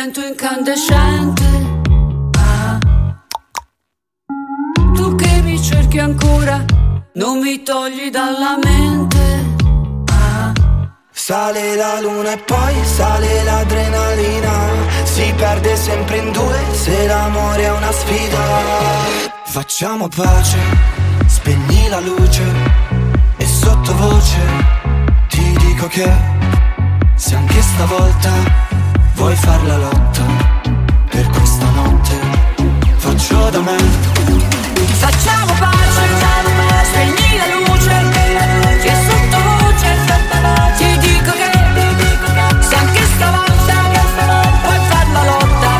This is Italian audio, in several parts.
vento incandescente. Ah. Tu che mi cerchi ancora, non mi togli dalla mente. Ah. Sale la luna e poi sale l'adrenalina. Si perde sempre in due se l'amore è una sfida. Facciamo pace, spegni la luce e sottovoce ti dico che se anche stavolta vuoi far la lotta per questa notte, faccio da me. Facciamo pace, spegni la luce, che sottovoce ti dico che se anche stavolta vuoi far la lotta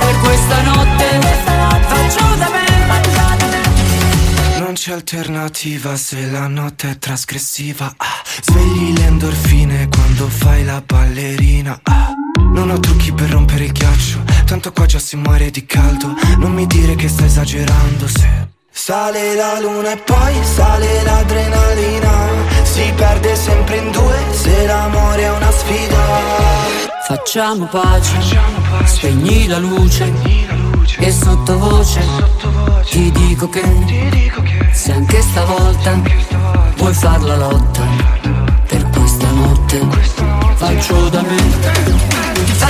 per questa notte, faccio da me. Non c'è alternativa se la notte è trasgressiva. Ah, svegli le endorfine quando fai la ballerina. Ah, non ho trucchi per rompere il ghiaccio, tanto qua già si muore di caldo. Non mi dire che stai esagerando se. Sale la luna e poi sale l'adrenalina. Si perde sempre in due se l'amore è una sfida. Facciamo pace, spegni la luce e sottovoce ti dico che se anche stavolta vuoi far la lotta per questa notte faccio da me. Cause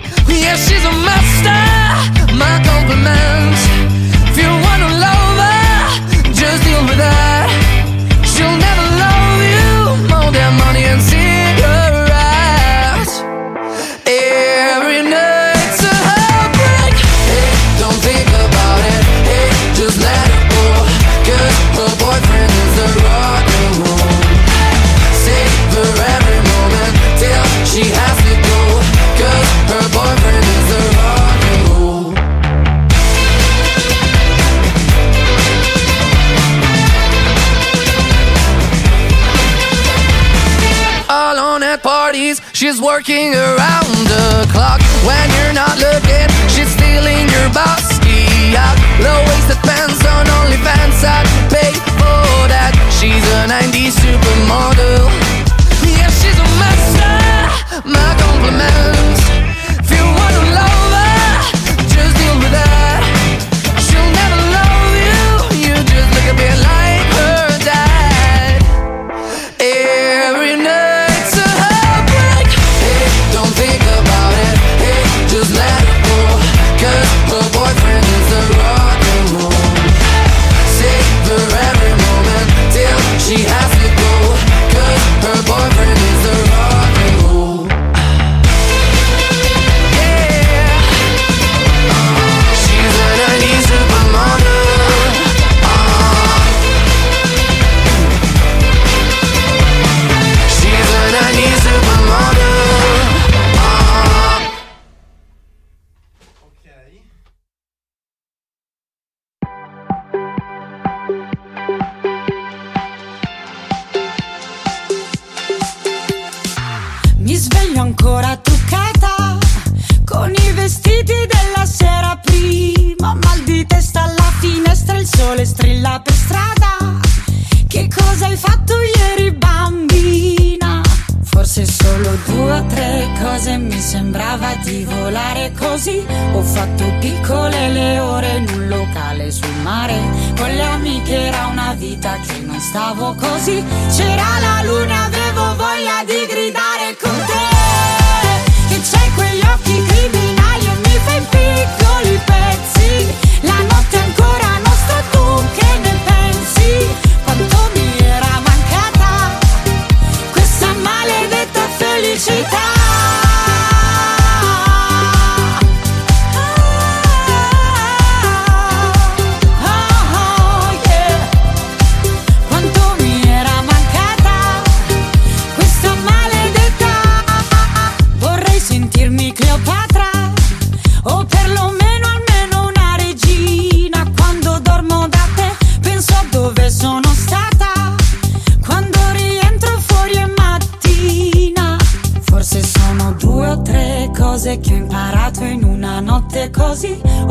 Yeah, she's a master. My compliments. fatto ieri bambina? Forse solo due o tre cose mi sembrava di volare così. Ho fatto piccole le ore in un locale sul mare. Con le amiche era una vita che non stavo così. C'era la luna, avevo voglia di gridare con te. Che c'è quegli occhi criminali e mi fai piccoli pezzi. La notte ancora non nostra, tu che ne pensi?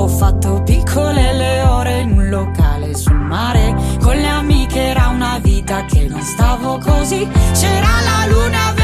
Ho fatto piccole le ore in un locale sul mare. Con le amiche era una vita che non stavo così. C'era la luna vera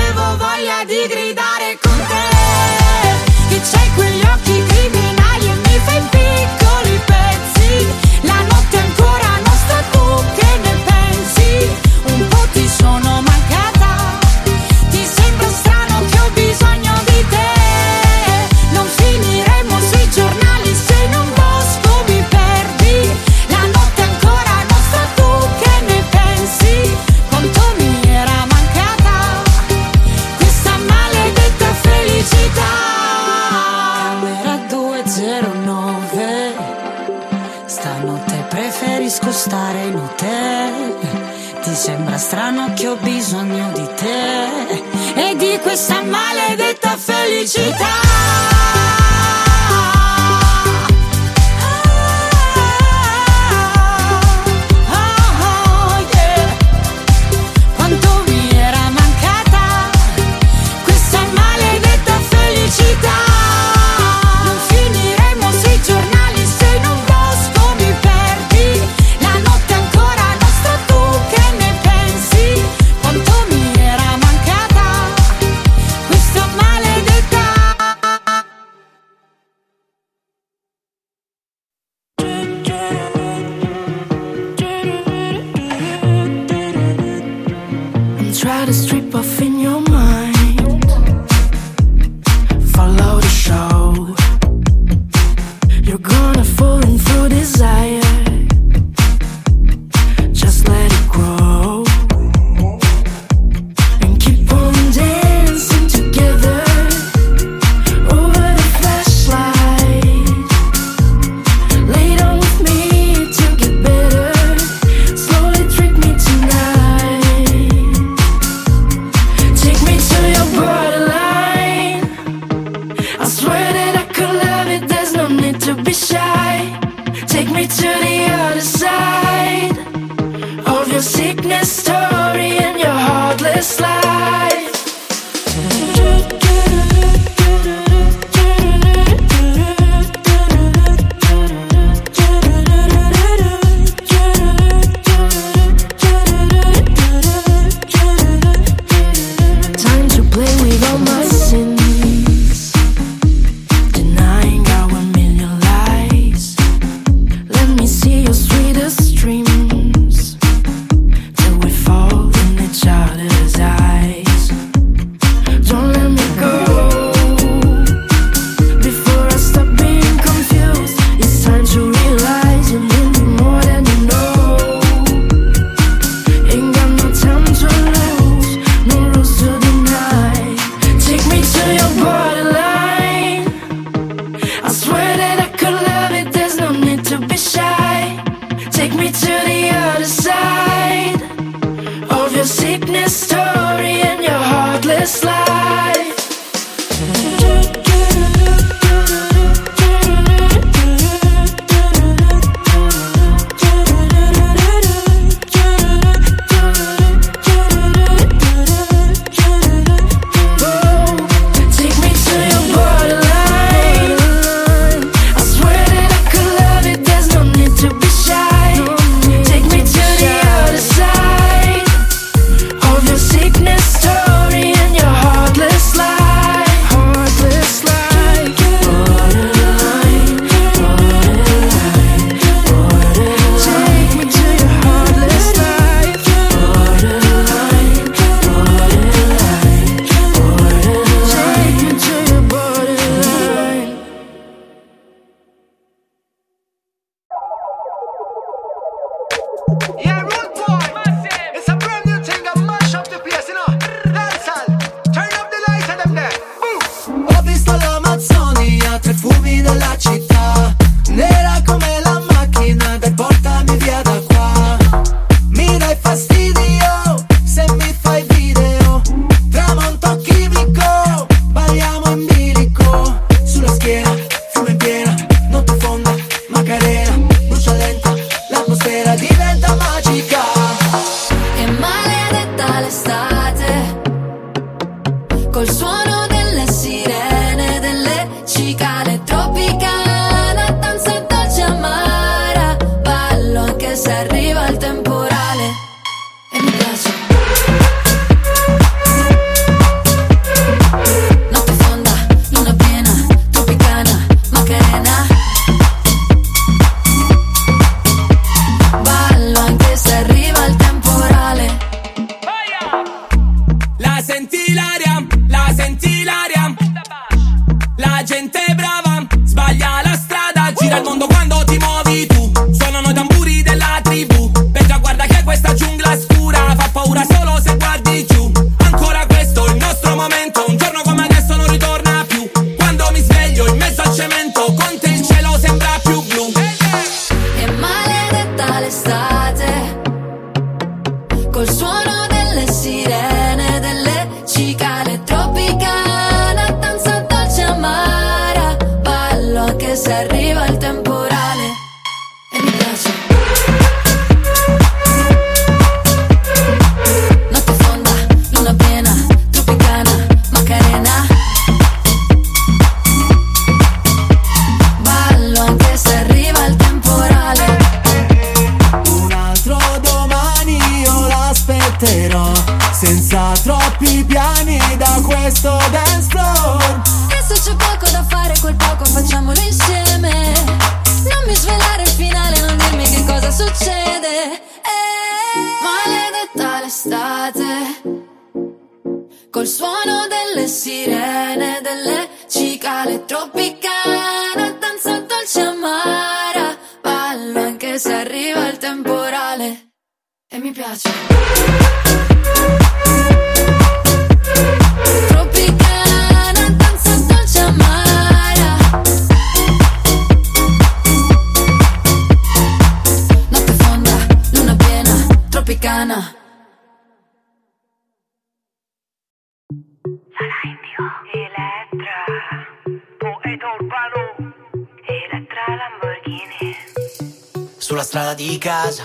strada di casa.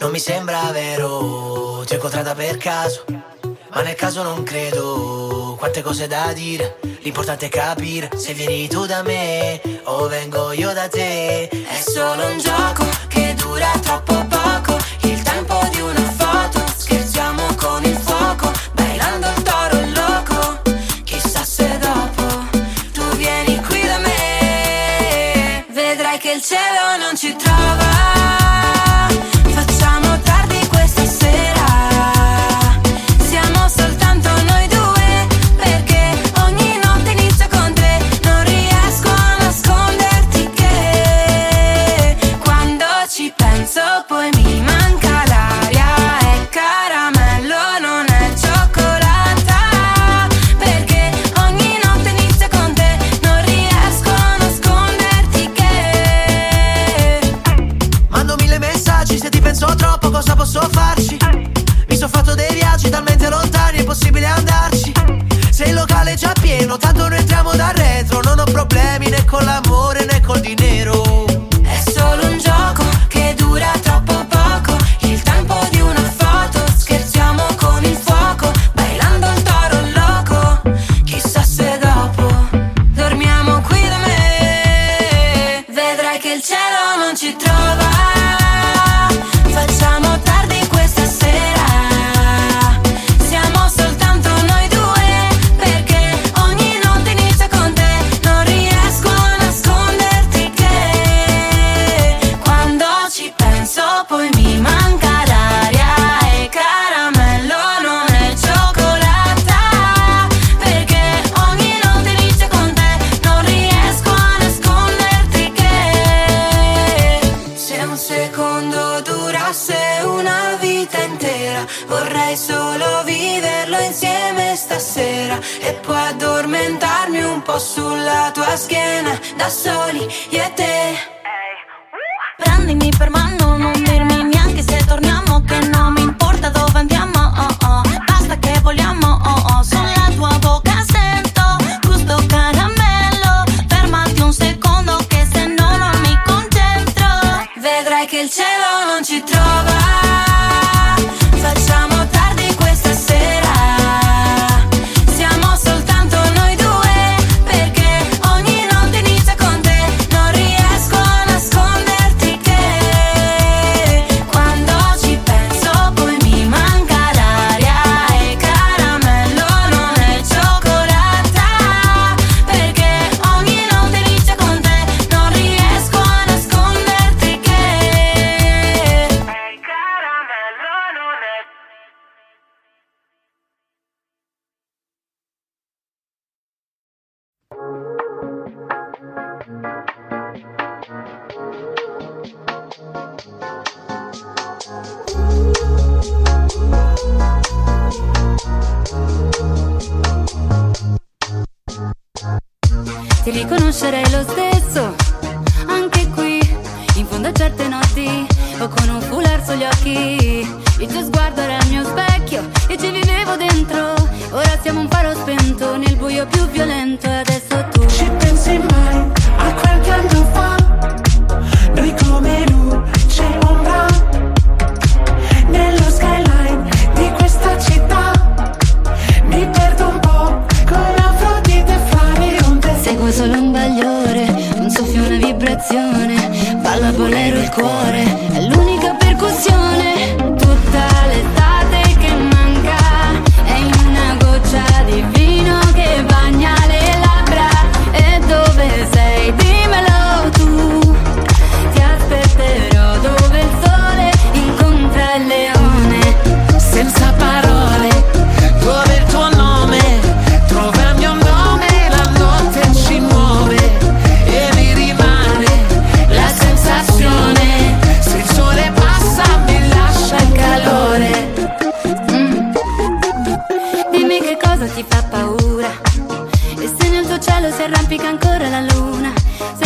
Non mi sembra vero, ti ho incontrata per caso. Ma nel caso non credo, quante cose da dire. L'importante è capire se vieni tu da me o vengo io da te. È solo un gioco che dura troppo poco. cielo non ci trova.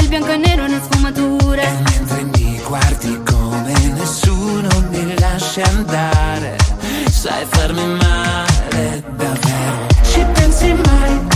il bianco e nero una sfumatura E mentre mi guardi come nessuno mi lascia andare Sai farmi male davvero Ci pensi mai?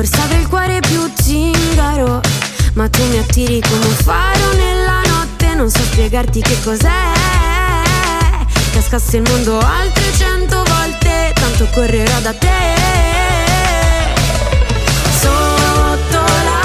forse avrei il cuore più zingaro. Ma tu mi attiri come un faro nella notte, non so spiegarti che cos'è. Cascasse il mondo altre cento volte, tanto correrò da te. Sotto la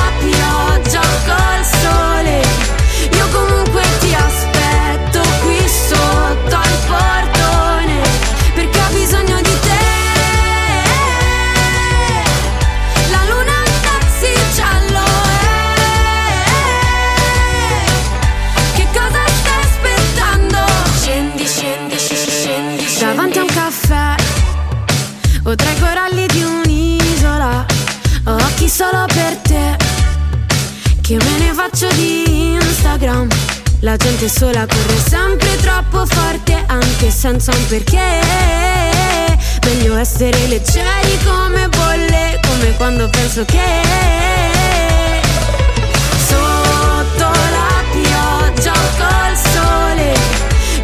Che me ne faccio di Instagram. La gente sola corre sempre troppo forte Anche senza un perché. Meglio essere leggeri come bolle Come quando penso che Sotto la pioggia col sole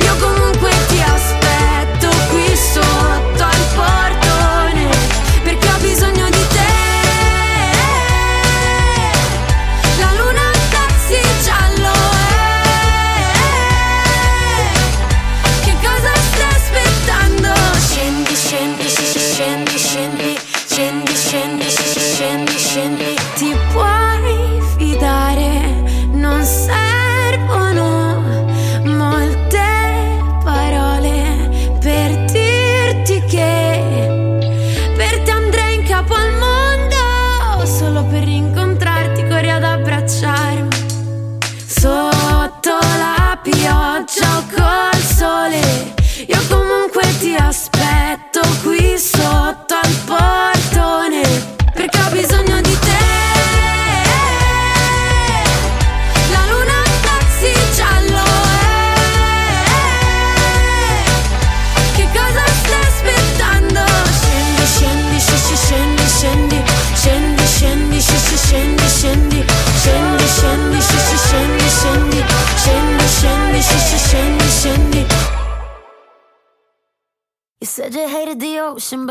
Io comunque ti aspetto qui sotto al portone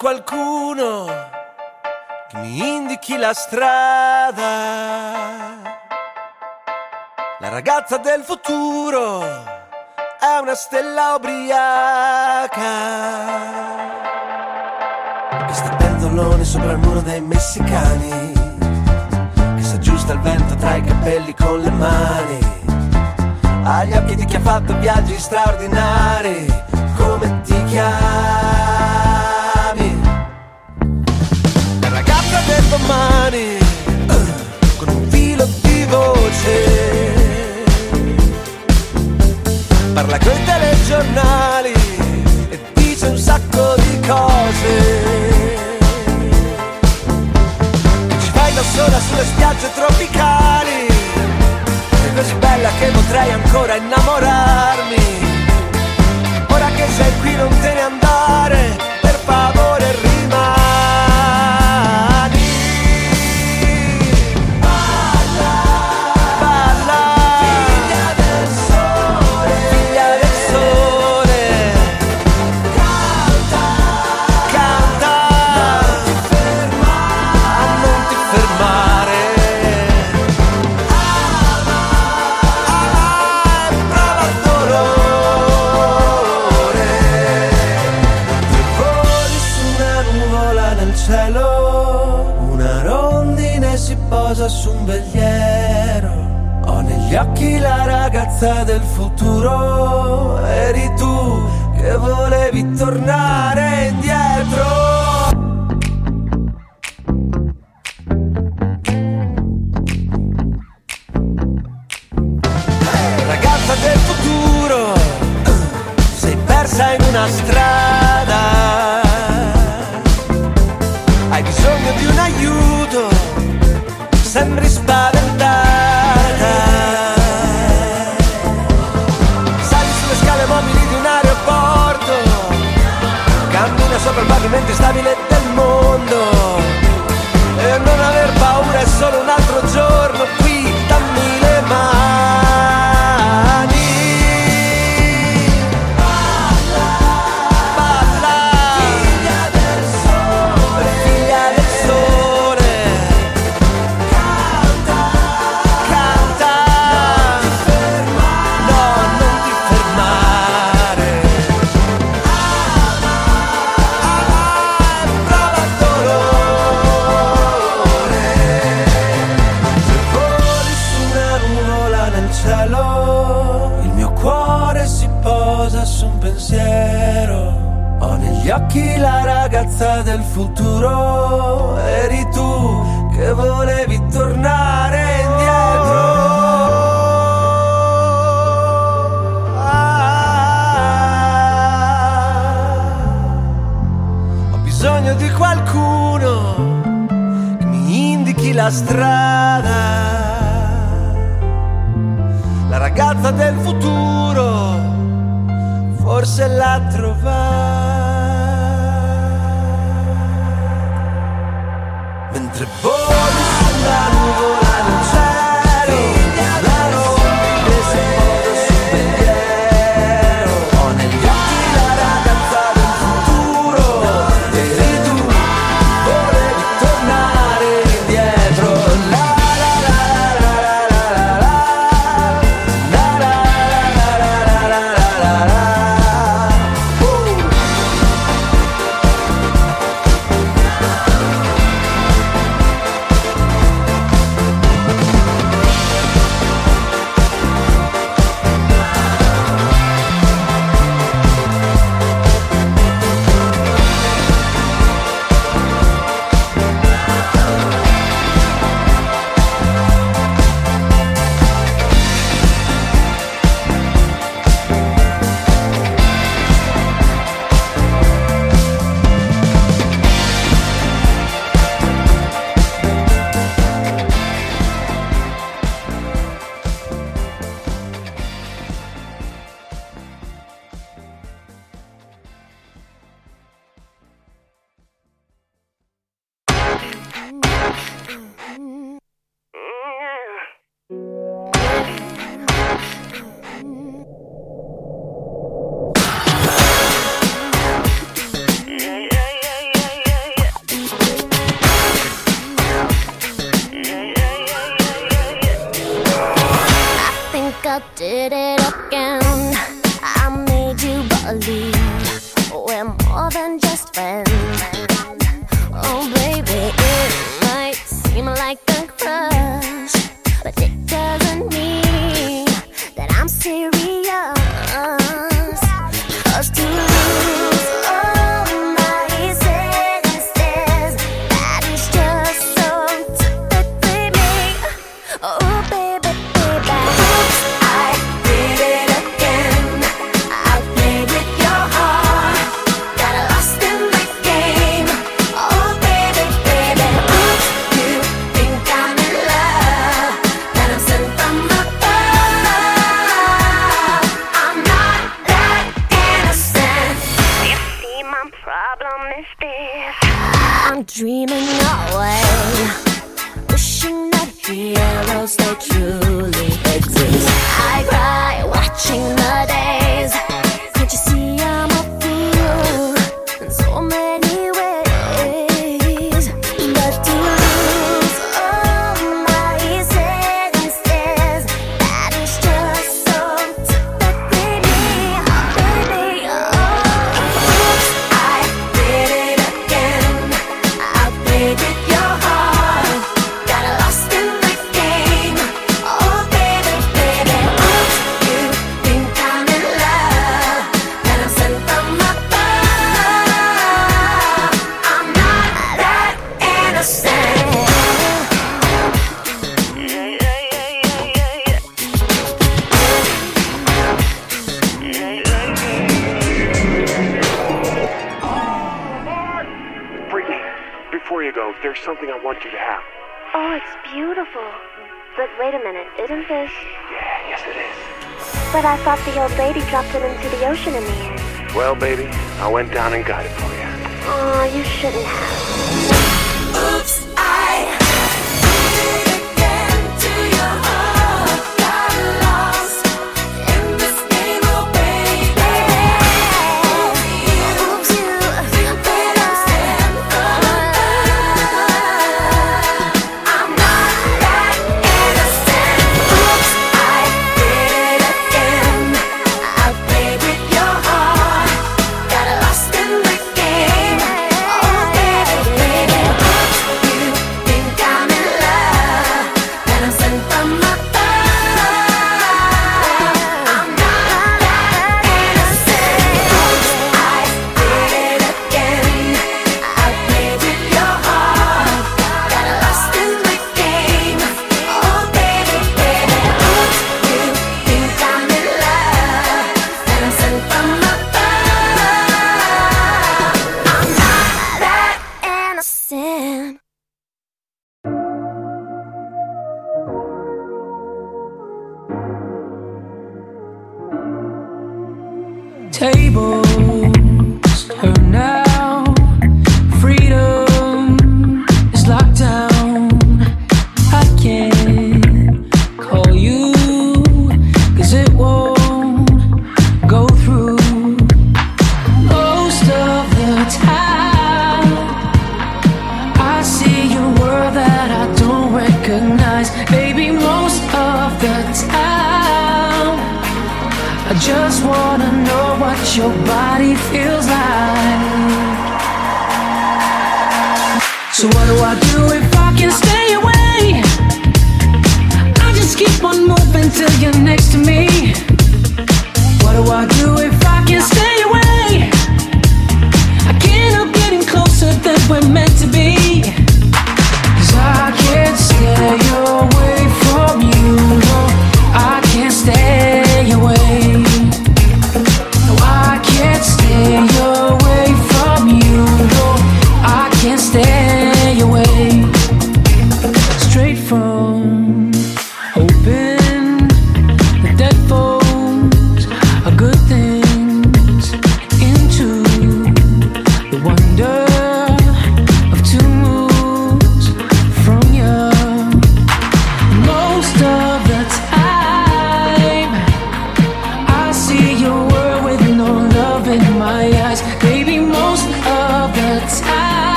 qualcuno che mi indichi la strada. La ragazza del futuro è una stella ubriaca. Che sta pendolone sopra il muro dei messicani. Che si aggiusta il vento tra i capelli con le mani. Ha gli occhi di chi ha fatto viaggi straordinari. Come ti chiami? Eh, Con un filo di voce. Parla coi telegiornali e dice un sacco di cose. Ci fai da sola sulle spiagge tropicali. Sei così bella che potrei ancora innamorarmi. Ora che sei qui non te ne andare, per favore Negli occhi la ragazza del futuro, eri tu che volevi tornare indietro. Ah, ho bisogno di qualcuno che mi indichi la strada. La ragazza del futuro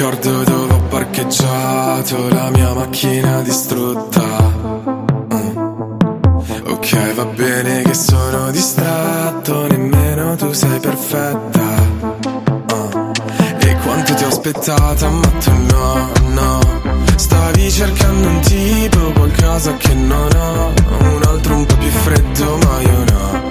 ricordo dove ho parcheggiato la mia macchina distrutta. Mm. Ok, va bene che sono distratto, nemmeno tu sei perfetta. Ah. E quanto ti ho aspettata, ma tu no, no. Stavi cercando un tipo, qualcosa che non ho. Un altro un po' più freddo, ma io no.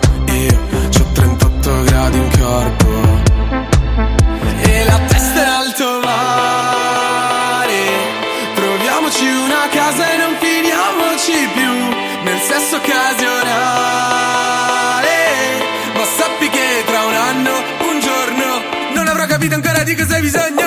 Capito ancora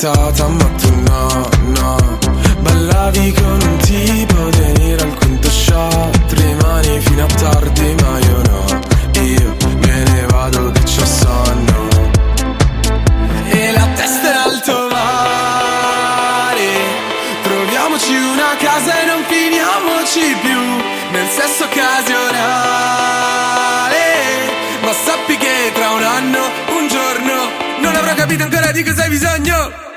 aspettata ma tu no, no Ballavi con un tipo venire al quinto shot. Rimani fino a tardi ma io no. Io me ne vado che c'ho sonno. E la testa in alto mare. Troviamoci una casa e non finiamoci più Nel sesso occasionale. Ma sappi che tra un anno, un giorno Non avrò capito ancora di cosa hai bisogno